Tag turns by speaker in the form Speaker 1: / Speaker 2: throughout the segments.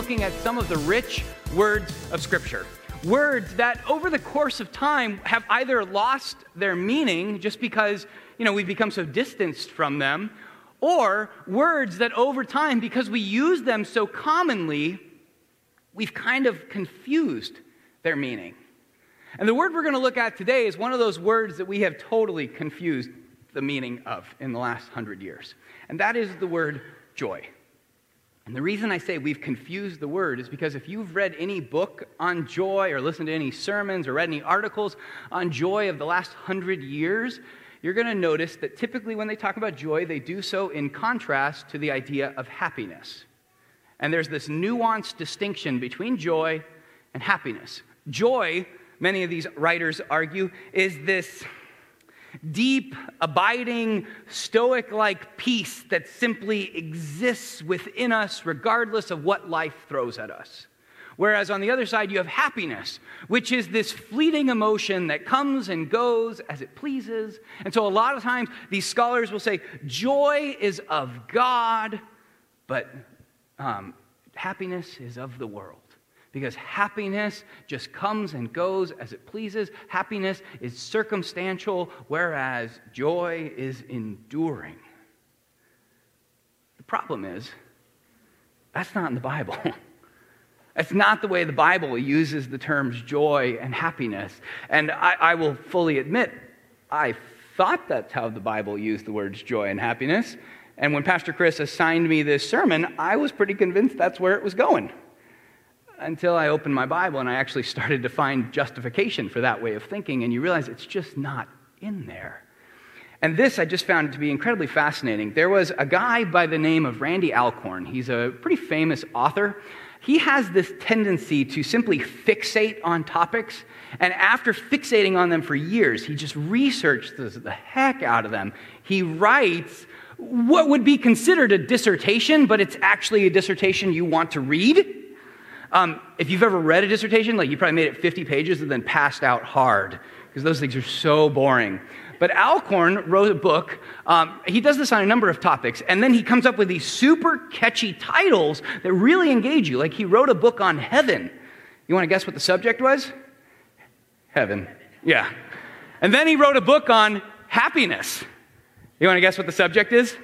Speaker 1: Looking at some of the rich words of Scripture. Words that over the course of time have either lost their meaning just because, you know, we've become so distanced from them, or words that over time, because we use them so commonly, we've kind of confused their meaning. And the word we're going to look at today is one of those words that we have totally confused the meaning of in the last hundred years. And that is the word joy. And the reason I say we've confused the word is because if you've read any book on joy or listened to any sermons or read any articles on joy of the last hundred years, you're going to notice that typically when they talk about joy, they do so in contrast to the idea of happiness. And there's this nuanced distinction between joy and happiness. Joy, many of these writers argue, is this deep, abiding, stoic like peace that simply exists within us regardless of what life throws at us. Whereas on the other side, you have happiness, which is this fleeting emotion that comes and goes as it pleases. And so, a lot of times, these scholars will say joy is of God, but um, happiness is of the world because happiness just comes and goes as it pleases. Happiness is circumstantial, whereas joy is enduring. The problem is, that's not in the Bible. That's not the way the Bible uses the terms joy and happiness. And I, I, will fully admit, I thought that's how the Bible used the words joy and happiness. And when Pastor Chris assigned me this sermon, I was pretty convinced that's where it was going until I opened my Bible and I actually started to find justification for that way of thinking, and you realize it's just not in there. And this I just found to be incredibly fascinating. There was a guy by the name of Randy Alcorn. He's a pretty famous author. He has this tendency to simply fixate on topics, and after fixating on them for years, he just researches the heck out of them. He writes what would be considered a dissertation, but it's actually a dissertation you want to read. Um, if you've ever read a dissertation, like you probably made it 50 pages and then passed out hard because those things are so boring. But Alcorn wrote a book. Um, he does this on a number of topics, and then he comes up with these super catchy titles that really engage you. Like he wrote a book on heaven. You want to guess what the subject was? Heaven. Yeah. And then he wrote a book on happiness. You want to guess what the subject is?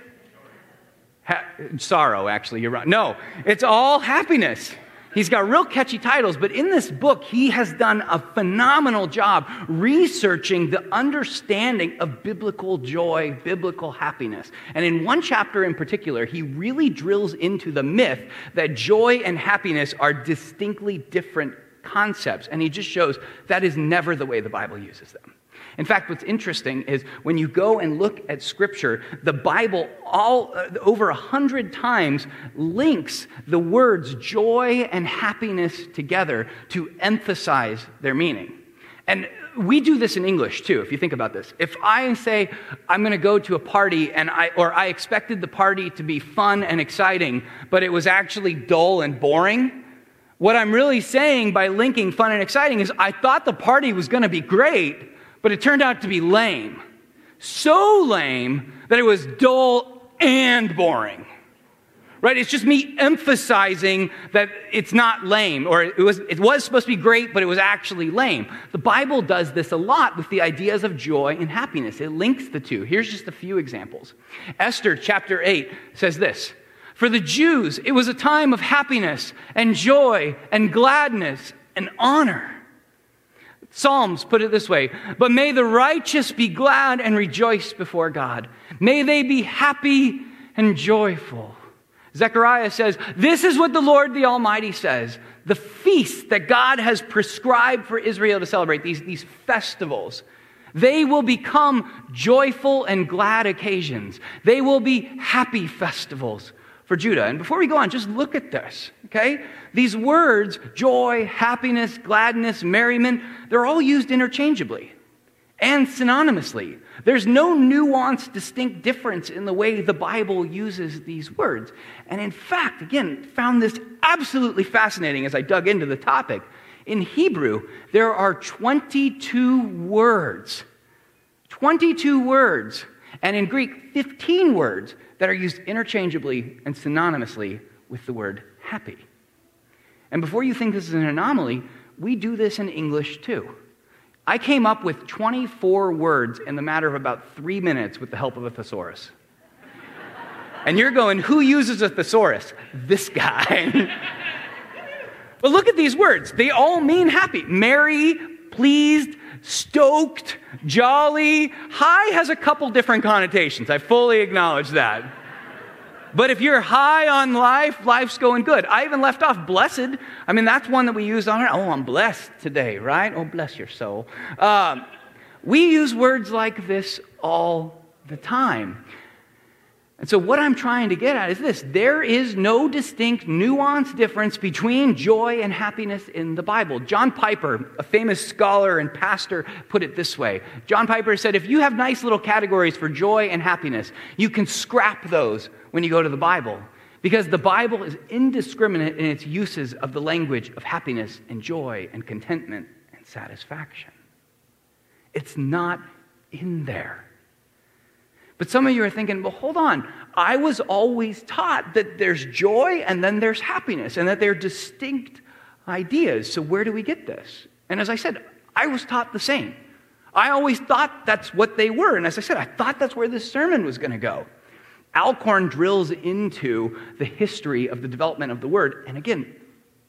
Speaker 1: Ha- sorrow, actually. You're right. No, it's all happiness. He's got real catchy titles, but in this book, he has done a phenomenal job researching the understanding of biblical joy, biblical happiness. And in one chapter in particular, he really drills into the myth that joy and happiness are distinctly different concepts. And he just shows that is never the way the Bible uses them. In fact, what's interesting is when you go and look at Scripture, the Bible, all uh, over a hundred times, links the words joy and happiness together to emphasize their meaning. And we do this in English too, if you think about this. If I say I'm going to go to a party and I, or I expected the party to be fun and exciting, but it was actually dull and boring, what I'm really saying by linking fun and exciting is I thought the party was going to be great, but it turned out to be lame. So lame that it was dull and boring. Right? It's just me emphasizing that it's not lame, or it was, it was supposed to be great, but it was actually lame. The Bible does this a lot with the ideas of joy and happiness. It links the two. Here's just a few examples. Esther chapter 8 says this For the Jews, it was a time of happiness and joy and gladness and honor. Psalms put it this way But may the righteous be glad and rejoice before God. May they be happy and joyful. Zechariah says, This is what the Lord the Almighty says. The feast that God has prescribed for Israel to celebrate, these, these festivals, They will become joyful and glad occasions. They will be happy festivals for Judah. And before we go on, just look at this, okay? These words, joy, happiness, gladness, merriment, they're all used interchangeably and synonymously. There's no nuanced, distinct difference in the way the Bible uses these words. And in fact, again, found this absolutely fascinating as I dug into the topic. In Hebrew, there are 22 words. 22 words. And in Greek, 15 words that are used interchangeably and synonymously with the word happy. And before you think this is an anomaly, we do this in English too. I came up with 24 words in the matter of about three minutes with the help of a thesaurus. and you're going, who uses a thesaurus? This guy. but look at these words. They all mean happy. Merry, pleased, stoked, jolly. High has a couple different connotations. I fully acknowledge that. But if you're high on life, life's going good. I even left off blessed. I mean, that's one that we use on it. Oh, I'm blessed today, right? Oh, bless your soul. Um, we use words like this all the time. And so, what I'm trying to get at is this there is no distinct, nuanced difference between joy and happiness in the Bible. John Piper, a famous scholar and pastor, put it this way John Piper said, If you have nice little categories for joy and happiness, you can scrap those when you go to the Bible. Because the Bible is indiscriminate in its uses of the language of happiness and joy and contentment and satisfaction. It's not in there. But some of you are thinking, well, hold on. I was always taught that there's joy and then there's happiness and that they're distinct ideas. So where do we get this? And as I said, I was taught the same. I always thought that's what they were. And as I said, I thought that's where this sermon was going to go. Alcorn drills into the history of the development of the word. And again,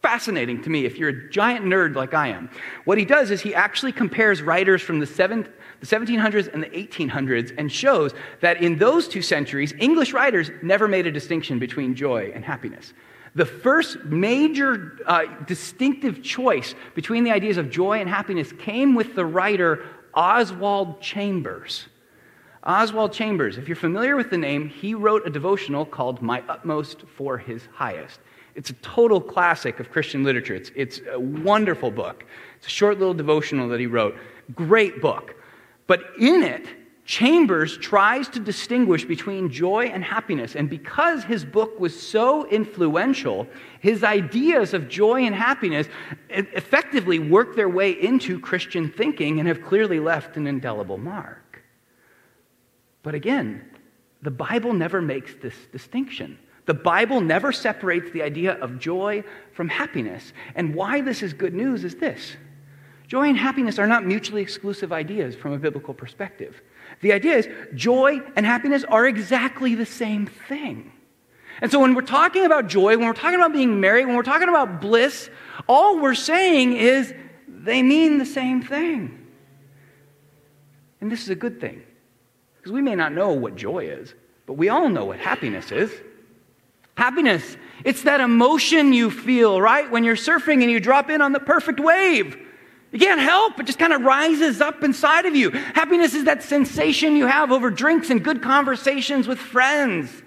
Speaker 1: fascinating to me if you're a giant nerd like I am. What he does is he actually compares writers from the 7th the 1700s and the 1800s and shows that in those two centuries, English writers never made a distinction between joy and happiness. The first major uh, distinctive choice between the ideas of joy and happiness came with the writer Oswald Chambers. Oswald Chambers, if you're familiar with the name, he wrote a devotional called My Utmost for His Highest. It's a total classic of Christian literature. It's, it's a wonderful book. It's a short little devotional that he wrote. Great book. But in it, Chambers tries to distinguish between joy and happiness. And because his book was so influential, his ideas of joy and happiness effectively work their way into Christian thinking and have clearly left an indelible mark. But again, the Bible never makes this distinction. The Bible never separates the idea of joy from happiness. And why this is good news is this Joy and happiness are not mutually exclusive ideas from a biblical perspective. The idea is joy and happiness are exactly the same thing. And so when we're talking about joy, when we're talking about being merry, when we're talking about bliss, all we're saying is they mean the same thing. And this is a good thing. Because we may not know what joy is, but we all know what happiness is. Happiness, it's that emotion you feel, right? When you're surfing and you drop in on the perfect wave. You can't help, it just kind of rises up inside of you. Happiness is that sensation you have over drinks and good conversations with friends.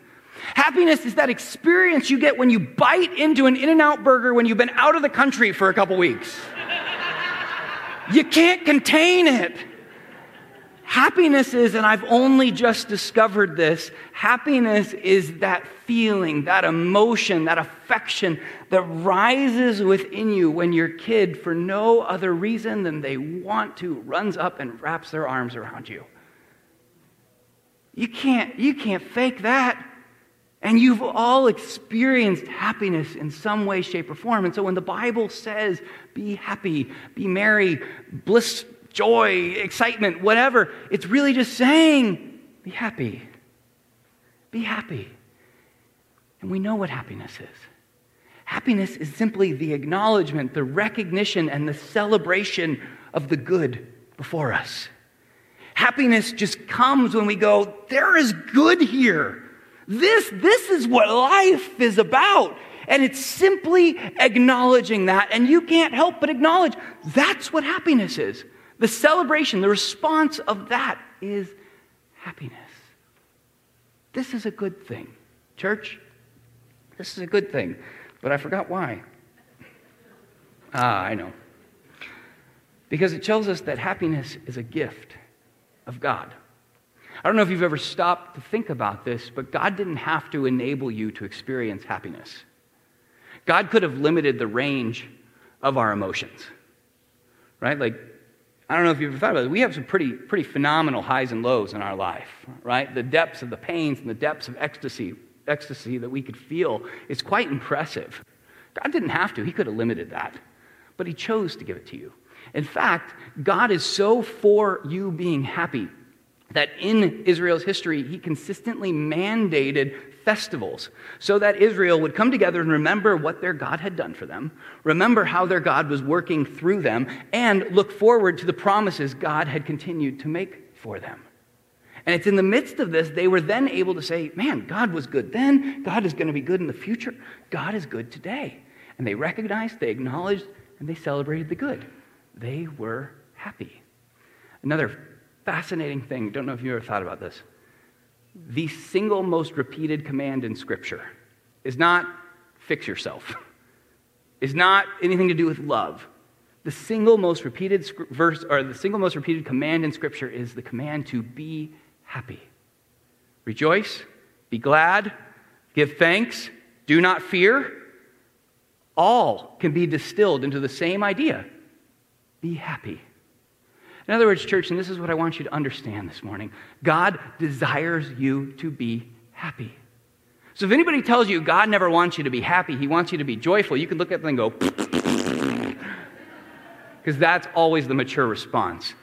Speaker 1: Happiness is that experience you get when you bite into an In N Out burger when you've been out of the country for a couple weeks. you can't contain it. Happiness is, and I've only just discovered this, happiness is that feeling, that emotion, that affection that rises within you when your kid, for no other reason than they want to, runs up and wraps their arms around you. You can't, you can't fake that. And you've all experienced happiness in some way, shape, or form. And so when the Bible says, be happy, be merry, bliss, joy, excitement, whatever. It's really just saying, be happy. Be happy. And we know what happiness is. Happiness is simply the acknowledgement, the recognition, and the celebration of the good before us. Happiness just comes when we go, there is good here. This, this is what life is about. And it's simply acknowledging that. And you can't help but acknowledge that's what happiness is. The celebration, the response of that is happiness. This is a good thing. Church, this is a good thing. But I forgot why. Ah, I know. Because it tells us that happiness is a gift of God. I don't know if you've ever stopped to think about this, but God didn't have to enable you to experience happiness. God could have limited the range of our emotions, right? Like, I don't know if you've ever thought about it. We have some pretty, pretty phenomenal highs and lows in our life, right? The depths of the pains and the depths of ecstasy, ecstasy that we could feel is quite impressive. God didn't have to, He could have limited that, but He chose to give it to you. In fact, God is so for you being happy that in Israel's history, he consistently mandated festivals so that Israel would come together and remember what their God had done for them, remember how their God was working through them, and look forward to the promises God had continued to make for them. And it's in the midst of this, they were then able to say, Man, God was good then. God is going to be good in the future. God is good today. And they recognized, they acknowledged, and they celebrated the good. They were happy. Another fascinating thing, don't know if you ever thought about this. The single most repeated command in Scripture is not fix yourself, is not anything to do with love. The single most repeated verse, or the single most repeated command in Scripture is the command to be happy. Rejoice, be glad, give thanks, do not fear. All can be distilled into the same idea be happy. In other words, church, and this is what I want you to understand this morning God desires you to be happy. So if anybody tells you God never wants you to be happy, He wants you to be joyful, you can look at them and go, because that's always the mature response.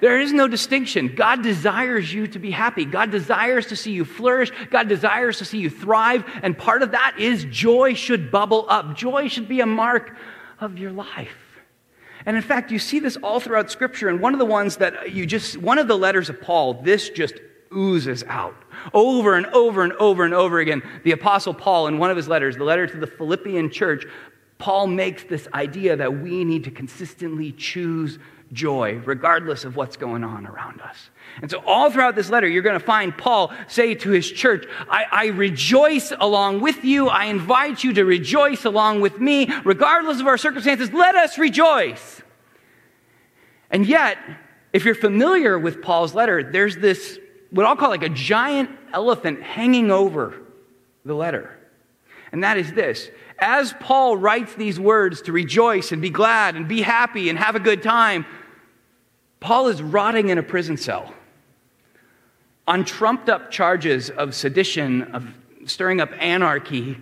Speaker 1: There is no distinction. God desires you to be happy. God desires to see you flourish. God desires to see you thrive. And part of that is joy should bubble up. Joy should be a mark of your life. And in fact, you see this all throughout Scripture. And one of the ones that you just, one of the letters of Paul, this just oozes out over and over and over and over again. The Apostle Paul, in one of his letters, the letter to the Philippian church, Paul makes this idea that we need to consistently choose joy, regardless of what's going on around us. And so, all throughout this letter, you're going to find Paul say to his church, I, I, rejoice along with you. I invite you to rejoice along with me. Regardless of our circumstances, let us rejoice. And yet, if you're familiar with Paul's letter, there's this, what I'll call like a giant elephant hanging over the letter. And that is this as Paul writes these words to rejoice and be glad and be happy and have a good time, Paul is rotting in a prison cell on trumped up charges of sedition, of stirring up anarchy,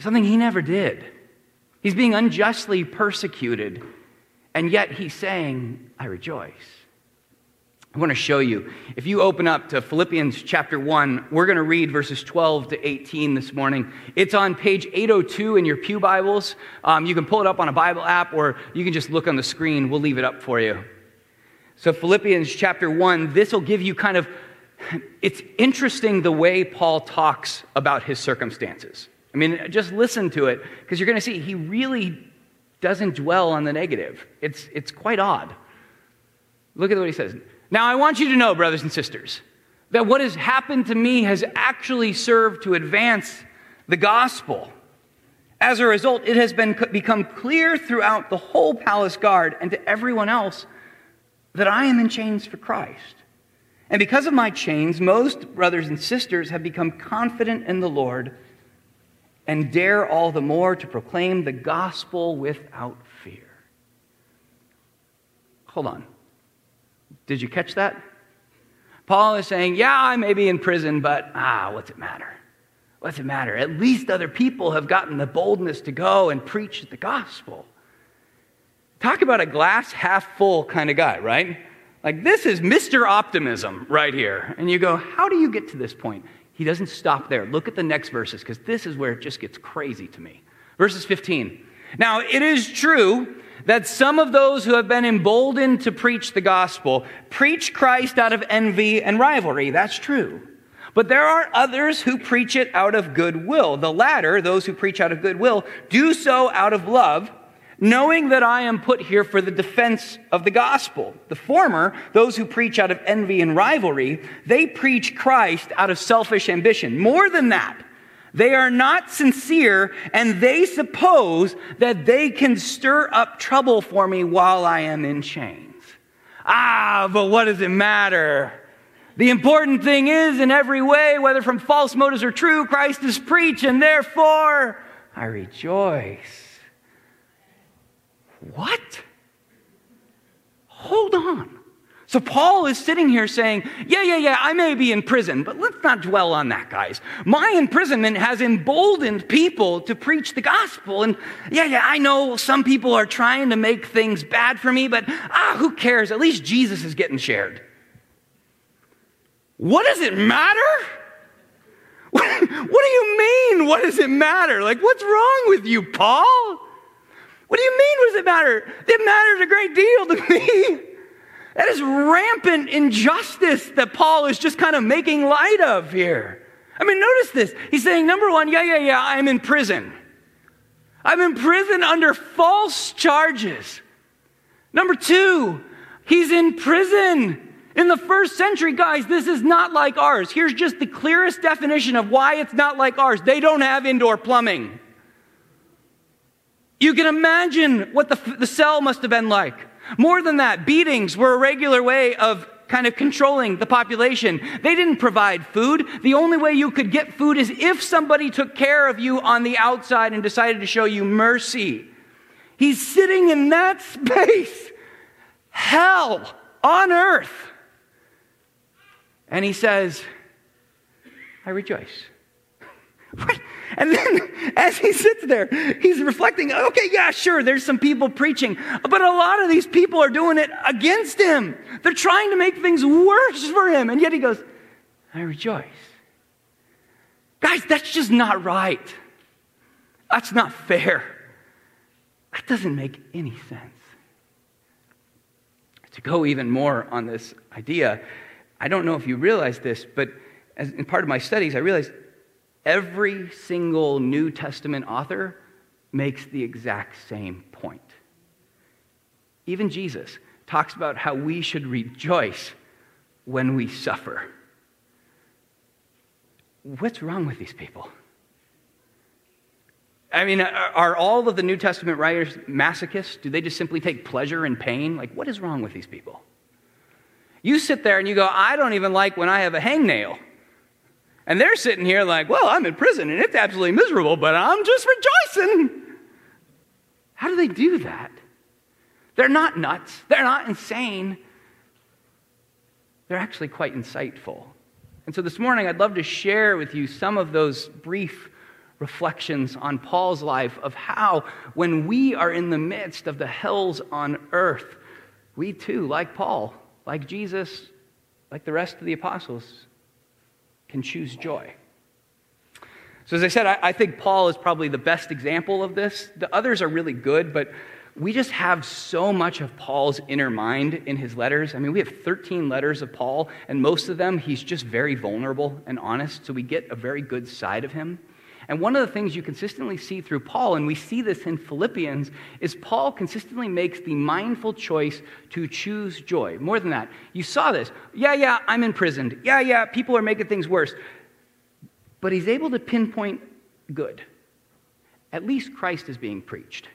Speaker 1: something he never did. He's being unjustly persecuted, and yet he's saying, I rejoice. I want to show you. If you open up to Philippians chapter 1, we're going to read verses 12 to 18 this morning. It's on page 802 in your Pew Bibles. Um, you can pull it up on a Bible app, or you can just look on the screen. We'll leave it up for you. So, Philippians chapter 1, this will give you kind of, it's interesting the way Paul talks about his circumstances. I mean, just listen to it, because you're going to see he really doesn't dwell on the negative. It's, it's quite odd. Look at what he says. Now, I want you to know, brothers and sisters, that what has happened to me has actually served to advance the gospel. As a result, it has been, become clear throughout the whole palace guard and to everyone else that I am in chains for Christ. And because of my chains, most brothers and sisters have become confident in the Lord and dare all the more to proclaim the gospel without fear. Hold on. Did you catch that? Paul is saying, Yeah, I may be in prison, but ah, what's it matter? What's it matter? At least other people have gotten the boldness to go and preach the gospel. Talk about a glass half full kind of guy, right? Like, this is Mr. Optimism right here. And you go, how do you get to this point? He doesn't stop there. Look at the next verses, because this is where it just gets crazy to me. Verses 15. Now, it is true that some of those who have been emboldened to preach the gospel preach Christ out of envy and rivalry. That's true. But there are others who preach it out of goodwill. The latter, those who preach out of goodwill, do so out of love knowing that I am put here for the defense of the gospel. The former, those who preach out of envy and rivalry, they preach Christ out of selfish ambition. More than that, they are not sincere and they suppose that they can stir up trouble for me while I am in chains. Ah, but what does it matter? The important thing is, in every way, whether from false motives or true, Christ is preached, and therefore I rejoice. What? Hold on. So Paul is sitting here saying, Yeah, yeah, yeah, I may be in prison, but let's not dwell on that, guys. My imprisonment has emboldened people to preach the gospel. And yeah, yeah, I know some people are trying to make things bad for me, but ah, who cares? At least Jesus is getting shared. What does it matter? What, do you mean? What does it matter? Like, what's wrong with you, Paul? What do you mean, what does it matter? It matters a great deal to me. That is rampant injustice that Paul is just kind of making light of here. I mean, notice this. He's saying, number one, yeah, yeah, yeah, I'm in prison. I'm in prison under false charges. Number two, he's in prison. In the first century, guys, this is not like ours. Here's just the clearest definition of why it's not like ours. They don't have indoor plumbing. You can imagine what the, the cell must have been like. More than that, beatings were a regular way of kind of controlling the population. They didn't provide food. The only way you could get food is if somebody took care of you on the outside and decided to show you mercy. He's sitting in that space, hell on earth. And he says, I rejoice. What? And then as he sits there, he's reflecting, okay, yeah, sure, there's some people preaching, but a lot of these people are doing it against him. They're trying to make things worse for him. And yet he goes, I rejoice. Guys, that's just not right. That's not fair. That doesn't make any sense. To go even more on this idea, I don't know if you realize this, but as in part of my studies, I realized Every single New Testament author makes the exact same point. Even Jesus talks about how we should rejoice when we suffer. What's wrong with these people? I mean, are all of the New Testament writers masochists? Do they just simply take pleasure in pain? Like, what is wrong with these people? You sit there and you go, I don't even like when I have a hangnail. And they're sitting here like, well, I'm in prison and it's absolutely miserable, but I'm just rejoicing. How do they do that? They're not nuts, they're not insane. They're actually quite insightful. And so this morning, I'd love to share with you some of those brief reflections on Paul's life of how, when we are in the midst of the hells on earth, we too, like Paul, like Jesus, like the rest of the apostles, can choose joy. So, as I said, I, I, think Paul is probably the best example of this. The others are really good, but we just have so much of Paul's inner mind in his letters. I mean, we have 13 letters of Paul, and most of them he's just very vulnerable and honest, so we get a very good side of him. And one of the things you consistently see through Paul, and we see this in Philippians, is Paul consistently makes the mindful choice to choose joy. More than that, you saw this. Yeah, yeah, I'm imprisoned. Yeah, yeah, people are making things worse. But he's able to pinpoint good. At least Christ is being preached.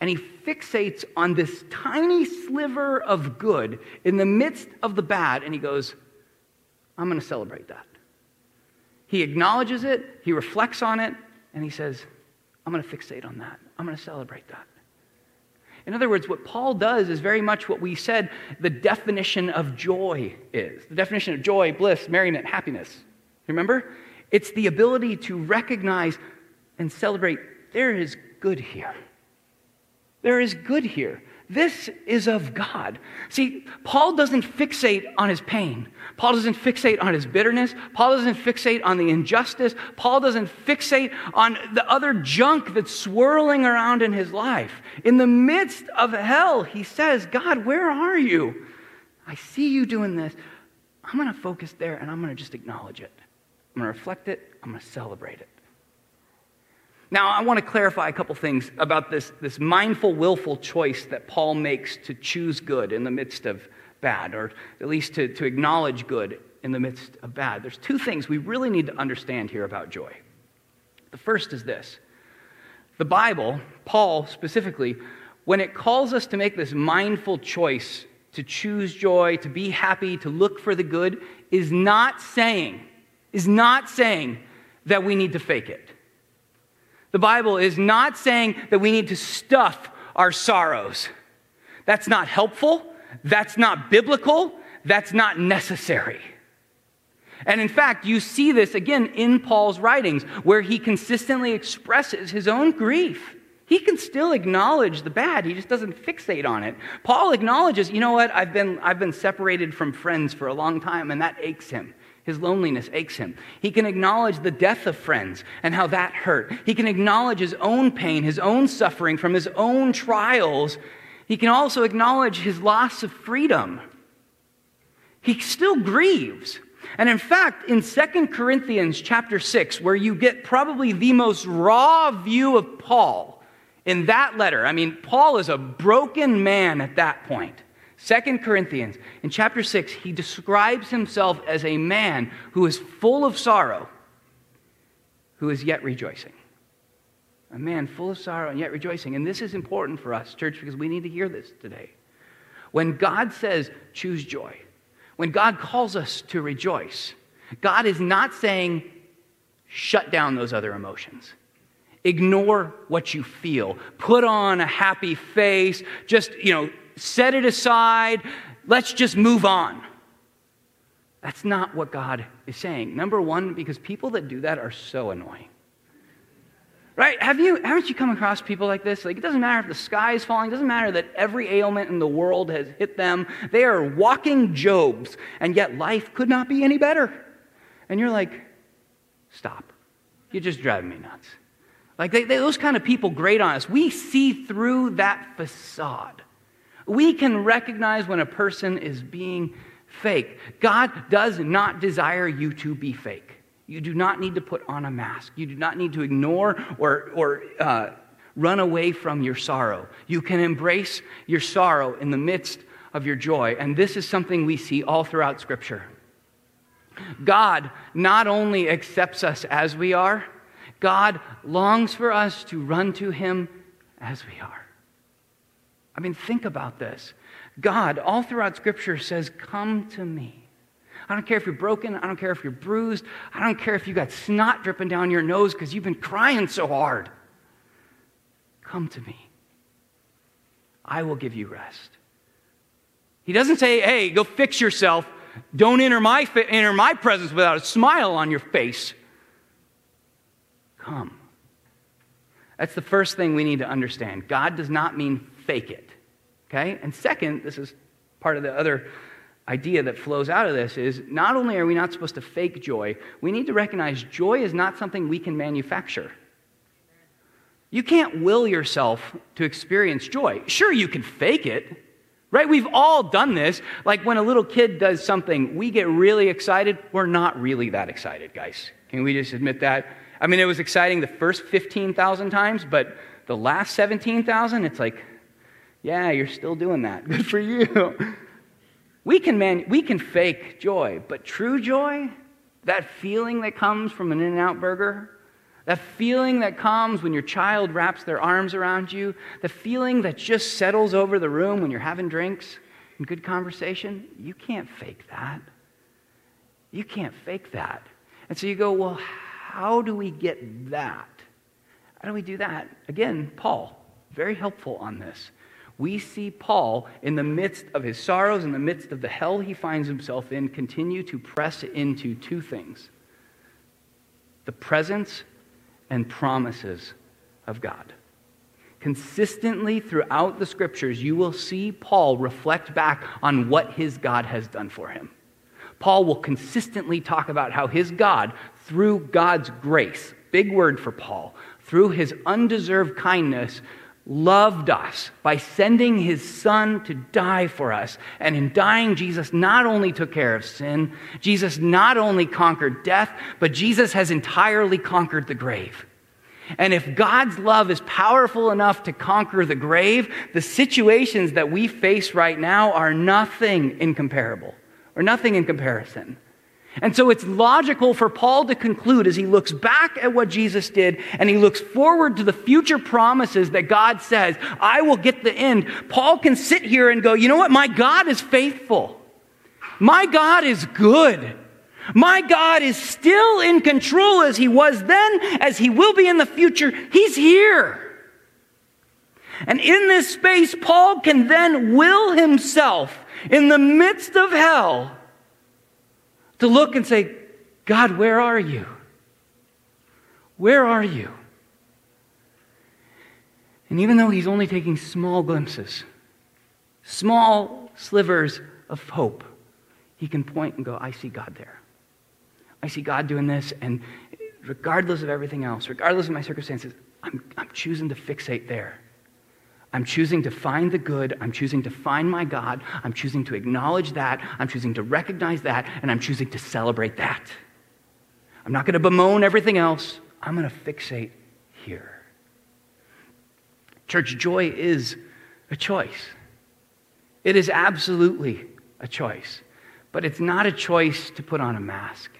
Speaker 1: And he fixates on this tiny sliver of good in the midst of the bad, and he goes, I'm going to celebrate that. He acknowledges it, he reflects on it, and he says, I'm going to fixate on that. I'm going to celebrate that. In other words, what Paul does is very much what we said the definition of joy is the definition of joy, bliss, merriment, happiness. Remember? It's the ability to recognize and celebrate there is good here. There is good here. This is of God. See, Paul doesn't fixate on his pain. Paul doesn't fixate on his bitterness. Paul doesn't fixate on the injustice. Paul doesn't fixate on the other junk that's swirling around in his life. In the midst of hell, he says, God, where are you? I see you doing this. I'm going to focus there and I'm going to just acknowledge it. I'm going to reflect it. I'm going to celebrate it. Now, I want to clarify a couple things about this, this mindful, willful choice that Paul makes to choose good in the midst of bad, or at least to, to acknowledge good in the midst of bad. There's two things we really need to understand here about joy. The first is this the Bible, Paul specifically, when it calls us to make this mindful choice to choose joy, to be happy, to look for the good, is not saying, is not saying that we need to fake it. The Bible is not saying that we need to stuff our sorrows. That's not helpful. That's not biblical. That's not necessary. And in fact, you see this again in Paul's writings, where he consistently expresses his own grief. He can still acknowledge the bad, he just doesn't fixate on it. Paul acknowledges, you know what, I've been, I've been separated from friends for a long time, and that aches him. His loneliness aches him. He can acknowledge the death of friends and how that hurt. He can acknowledge his own pain, his own suffering from his own trials. He can also acknowledge his loss of freedom. He still grieves. And in fact, in 2 Corinthians chapter 6, where you get probably the most raw view of Paul in that letter, I mean, Paul is a broken man at that point. Second Corinthians, in chapter 6, he describes himself as a man who is full of sorrow, who is yet rejoicing. A man full of sorrow and yet rejoicing. And this is important for us, church, because we need to hear this today. When God says, choose joy, when God calls us to rejoice, God is not saying, shut down those other emotions. Ignore what you feel. Put on a happy face. Just, you know, set it aside, let's just move on. That's not what God is saying. Number one, because people that do that are so annoying. Right? Have you haven't you come across people like this? Like it doesn't matter if the sky is falling, it doesn't matter that every ailment in the world has hit them. They are walking Jobs, and yet life could not be any better. And you're like, stop. You're just driving me nuts. Like they, they, those kind of people grate on us. We see through that facade. We can recognize when a person is being fake. God does not desire you to be fake. You do not need to put on a mask. You do not need to ignore or, or uh, run away from your sorrow. You can embrace your sorrow in the midst of your joy. And this is something we see all throughout Scripture. God not only accepts us as we are, God longs for us to run to Him as we are. I mean, think about this. God, all throughout Scripture, says, Come to me. I don't care if you're broken. I don't care if you're bruised. I don't care if you got snot dripping down your nose because you've been crying so hard. Come to me. I will give you rest. He doesn't say, hey, go fix yourself. Don't enter my, enter my presence without a smile on your face. Come. That's the first thing we need to understand. God does not mean fake it. Okay? And second, this is part of the other idea that flows out of this is not only are we not supposed to fake joy, we need to recognize joy is not something we can manufacture. You can't will yourself to experience joy. Sure, you can fake it, right? We've all done this. Like when a little kid does something, we get really excited. We're not really that excited, guys. Can we just admit that? I mean, it was exciting the first 15,000 times, but the last 17,000, it's like, yeah, you're still doing that. Good for you. We can, man, we can fake joy, but true joy, that feeling that comes from an In N Out burger, that feeling that comes when your child wraps their arms around you, the feeling that just settles over the room when you're having drinks and good conversation, you can't fake that. You can't fake that. And so you go, well, how do we get that? How do we do that? Again, Paul, very helpful on this. We see Paul, in the midst of his sorrows, in the midst of the hell he finds himself in, continue to press into two things the presence and promises of God. Consistently throughout the scriptures, you will see Paul reflect back on what his God has done for him. Paul will consistently talk about how his God, through God's grace, big word for Paul, through his undeserved kindness, loved us by sending his son to die for us. And in dying, Jesus not only took care of sin, Jesus not only conquered death, but Jesus has entirely conquered the grave. And if God's love is powerful enough to conquer the grave, the situations that we face right now are nothing incomparable, or nothing in comparison. And so it's logical for Paul to conclude as he looks back at what Jesus did and he looks forward to the future promises that God says, I will get the end. Paul can sit here and go, you know what? My God is faithful. My God is good. My God is still in control as he was then, as he will be in the future. He's here. And in this space, Paul can then will himself in the midst of hell to look and say, God, where are you? Where are you? And even though he's only taking small glimpses, small slivers of hope, he can point and go, I see God there. I see God doing this, and regardless of everything else, regardless of my circumstances, I'm, I'm choosing to fixate there. I'm choosing to find the good. I'm choosing to find my God. I'm choosing to acknowledge that. I'm choosing to recognize that. And I'm choosing to celebrate that. I'm not going to bemoan everything else. I'm going to fixate here. Church, joy is a choice. It is absolutely a choice. But it's not a choice to put on a mask.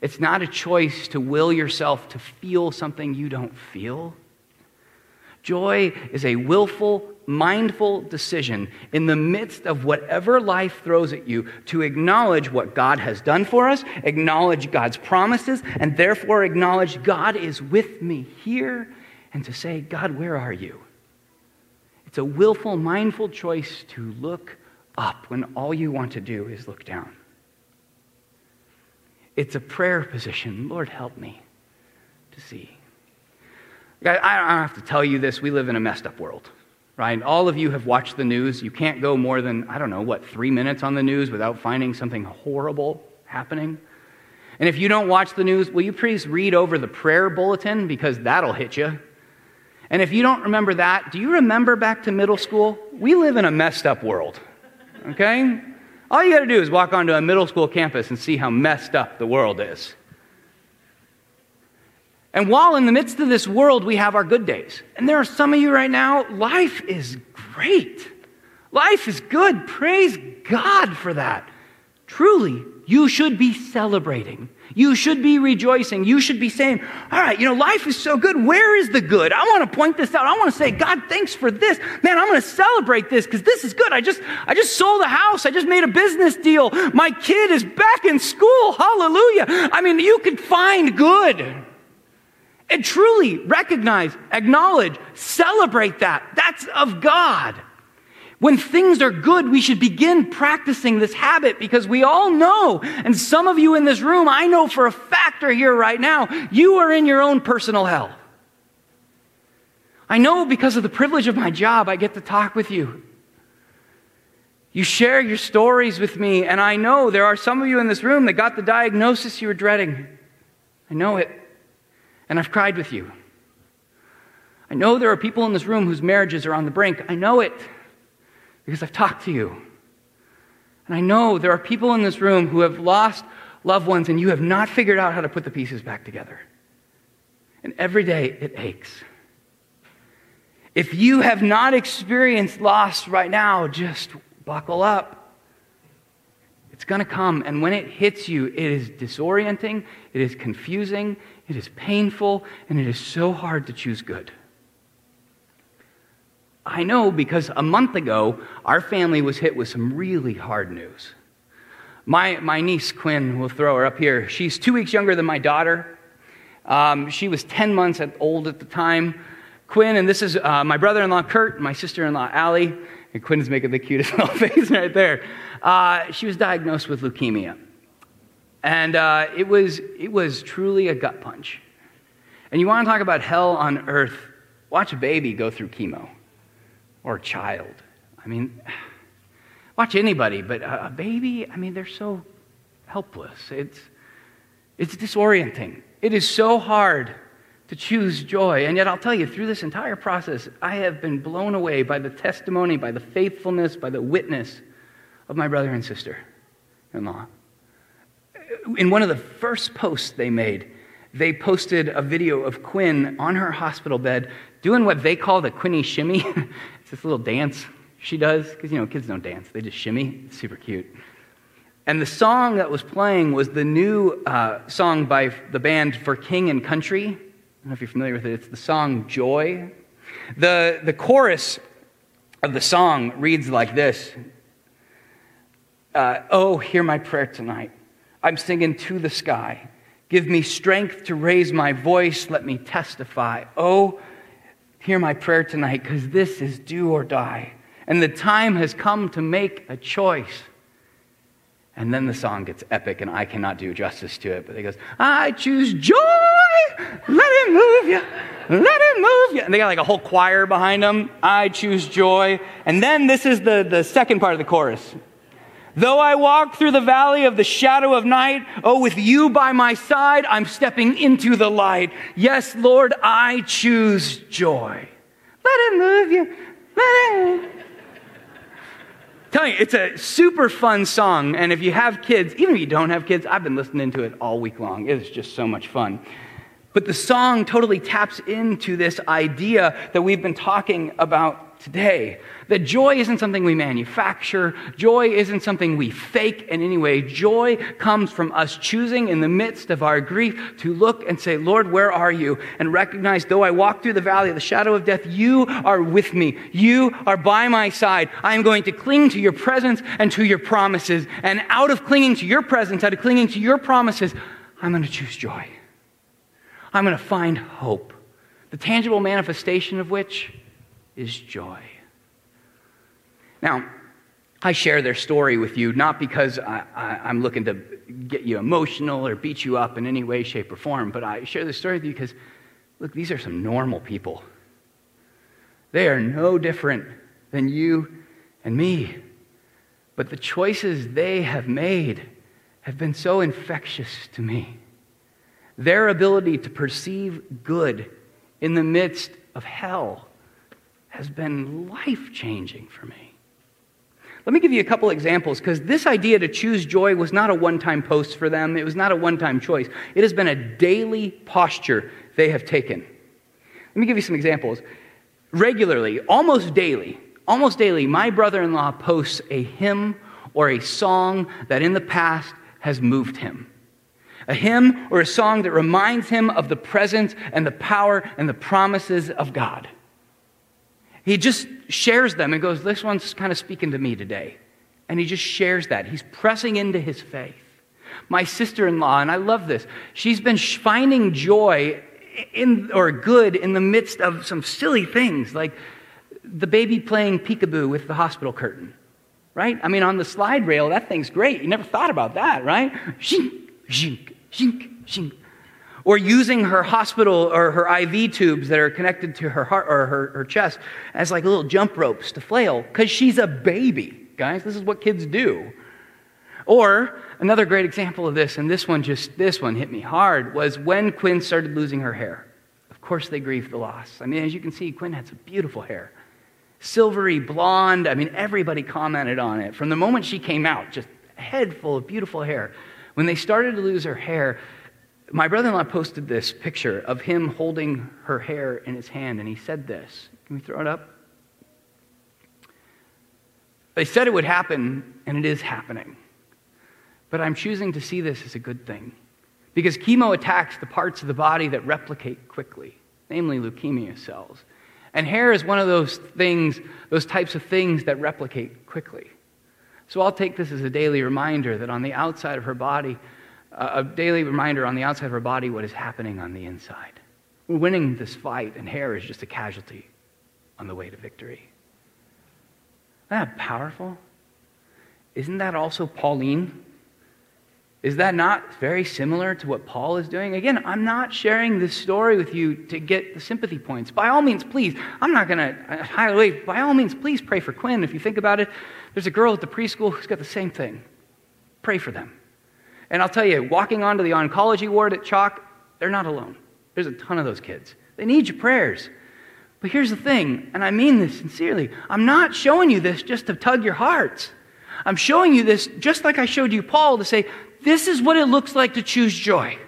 Speaker 1: It's not a choice to will yourself to feel something you don't feel. Joy is a willful, mindful decision in the midst of whatever life throws at you to acknowledge what God has done for us, acknowledge God's promises, and therefore acknowledge God is with me here, and to say, God, where are you? It's a willful, mindful choice to look up when all you want to do is look down. It's a prayer position. Lord, help me to see. I don't have to tell you this. We live in a messed up world, right? All of you have watched the news. You can't go more than, I don't know, what, three minutes on the news without finding something horrible happening. And if you don't watch the news, will you please read over the prayer bulletin because that'll hit you. And if you don't remember that, do you remember back to middle school? We live in a messed up world, okay? All you got to do is walk onto a middle school campus and see how messed up the world is. And while in the midst of this world, we have our good days. And there are some of you right now, life is great. Life is good. Praise God for that. Truly, you should be celebrating. You should be rejoicing. You should be saying, All right, you know, life is so good. Where is the good? I want to point this out. I want to say, God, thanks for this. Man, I'm going to celebrate this because this is good. I just, I just sold a house. I just made a business deal. My kid is back in school. Hallelujah. I mean, you could find good and truly recognize, acknowledge, celebrate that. That's of God. When things are good, we should begin practicing this habit because we all know, and some of you in this room, I know for a fact are here right now, you are in your own personal hell. I know because of the privilege of my job, I get to talk with you. You share your stories with me, and I know there are some of you in this room that got the diagnosis you were dreading. I know it and I've cried with you. I know there are people in this room whose marriages are on the brink. I know it because I've talked to you. And I know there are people in this room who have lost loved ones and you have not figured out how to put the pieces back together. And every day it aches. If you have not experienced loss right now, just buckle up. It's going to come. And when it hits you, it is disorienting, it is confusing, it is painful, and it is so hard to choose good. I know because a month ago, our family was hit with some really hard news. My, my niece, Quinn, we'll throw her up here. She's two weeks younger than my daughter. Um, she was 10 months old at the time. Quinn, and this is uh, my brother in law, Kurt, my sister in law, Allie, and Quinn's making the cutest little face right there. Uh, she was diagnosed with leukemia. And uh, it, was, it was truly a gut punch. And you want to talk about hell on earth, watch a baby go through chemo or a child. I mean, watch anybody, but a baby, I mean, they're so helpless. It's, it's disorienting. It is so hard to choose joy. And yet, I'll tell you, through this entire process, I have been blown away by the testimony, by the faithfulness, by the witness of my brother and sister in law. In one of the first posts they made, they posted a video of Quinn on her hospital bed doing what they call the Quinny shimmy. it's this little dance she does, because, you know, kids don't dance, they just shimmy. It's super cute. And the song that was playing was the new uh, song by the band For King and Country. I don't know if you're familiar with it. It's the song Joy. The, the chorus of the song reads like this uh, Oh, hear my prayer tonight. I'm singing to the sky. Give me strength to raise my voice. Let me testify. Oh, hear my prayer tonight, because this is do or die. And the time has come to make a choice. And then the song gets epic, and I cannot do justice to it. But it goes, I choose joy. Let it move you. Let it move you. And they got like a whole choir behind them. I choose joy. And then this is the, the second part of the chorus. Though I walk through the valley of the shadow of night, oh, with you by my side, I'm stepping into the light. Yes, Lord, I choose joy. Let it move you. Let it. Tell you, it's a super fun song. And if you have kids, even if you don't have kids, I've been listening to it all week long. It's just so much fun. But the song totally taps into this idea that we've been talking about today. That joy isn't something we manufacture. Joy isn't something we fake in any way. Joy comes from us choosing in the midst of our grief to look and say, Lord, where are you? And recognize, though I walk through the valley of the shadow of death, you are with me. You are by my side. I am going to cling to your presence and to your promises. And out of clinging to your presence, out of clinging to your promises, I'm going to choose joy. I'm going to find hope. The tangible manifestation of which is joy. Now, I share their story with you not because I, am looking to get you emotional or beat you up in any way, shape, or form, but I share this story with you because, look, these are some normal people. They are no different than you and me. But the choices they have made have been so infectious to me. Their ability to perceive good in the midst of hell has been life changing for me. Let me give you a couple examples because this idea to choose joy was not a one time post for them. It was not a one time choice. It has been a daily posture they have taken. Let me give you some examples. Regularly, almost daily, almost daily, my brother in law posts a hymn or a song that in the past has moved him. A hymn or a song that reminds him of the presence and the power and the promises of God. He just shares them and goes, This one's kind of speaking to me today. And he just shares that. He's pressing into his faith. My sister in law, and I love this, she's been finding joy in, or good in the midst of some silly things like the baby playing peekaboo with the hospital curtain, right? I mean, on the slide rail, that thing's great. You never thought about that, right? Shink, shink, shink, shink or using her hospital or her IV tubes that are connected to her heart or her, her chest as like little jump ropes to flail because she's a baby, guys. This is what kids do. Or another great example of this, and this one just this one hit me hard, was when Quinn started losing her hair. Of course, they grieved the loss. I mean, as you can see, Quinn had some beautiful hair. Silvery blonde. I mean, everybody commented on it. From the moment she came out, just a head full of beautiful hair. When they started to lose her hair, my brother in law posted this picture of him holding her hair in his hand, and he said this. Can we throw it up? They said it would happen, and it is happening. But I'm choosing to see this as a good thing because chemo attacks the parts of the body that replicate quickly, namely leukemia cells. And hair is one of those things, those types of things that replicate quickly. So I'll take this as a daily reminder that on the outside of her body, a daily reminder on the outside of our body what is happening on the inside. We're winning this fight, and hair is just a casualty on the way to victory. Isn't that powerful? Isn't that also Pauline? Is that not very similar to what Paul is doing? Again, I'm not sharing this story with you to get the sympathy points. By all means, please, I'm not going to hide away. By all means, please pray for Quinn. If you think about it, there's a girl at the preschool who's got the same thing. Pray for them. And I'll tell you, walking onto the oncology ward at CHOC, they're not alone. There's a ton of those kids. They need your prayers. But here's the thing, and I mean this sincerely I'm not showing you this just to tug your hearts. I'm showing you this just like I showed you Paul to say, this is what it looks like to choose joy.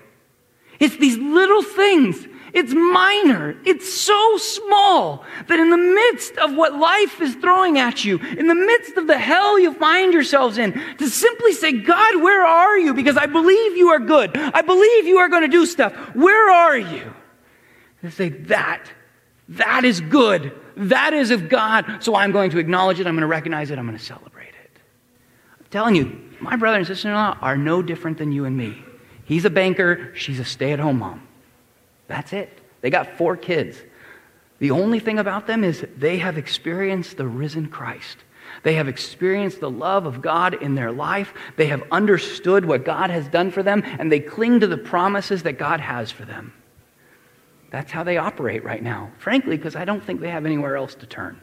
Speaker 1: It's these little things. It's minor. It's so small that in the midst of what life is throwing at you, in the midst of the hell you find yourselves in, to simply say, God, where are you? Because I believe you are good. I believe you are going to do stuff. Where are you? And say, that, that is good. That is of God. So I'm going to acknowledge it. I'm going to recognize it. I'm going to celebrate it. I'm telling you, my brother and sister in law are no different than you and me. He's a banker, she's a stay at home mom. That's it. They got four kids. The only thing about them is they have experienced the risen Christ. They have experienced the love of God in their life. They have understood what God has done for them, and they cling to the promises that God has for them. That's how they operate right now, frankly, because I don't think they have anywhere else to turn.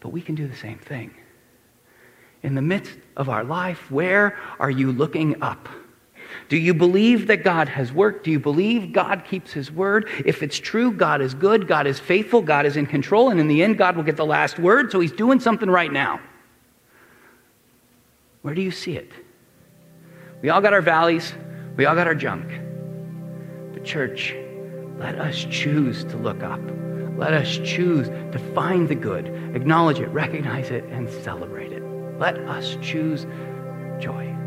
Speaker 1: But we can do the same thing. In the midst of our life, where are you looking up? Do you believe that God has worked? Do you believe God keeps his word? If it's true, God is good, God is faithful, God is in control, and in the end, God will get the last word, so he's doing something right now. Where do you see it? We all got our valleys, we all got our junk. But, church, let us choose to look up. Let us choose to find the good, acknowledge it, recognize it, and celebrate it. Let us choose joy.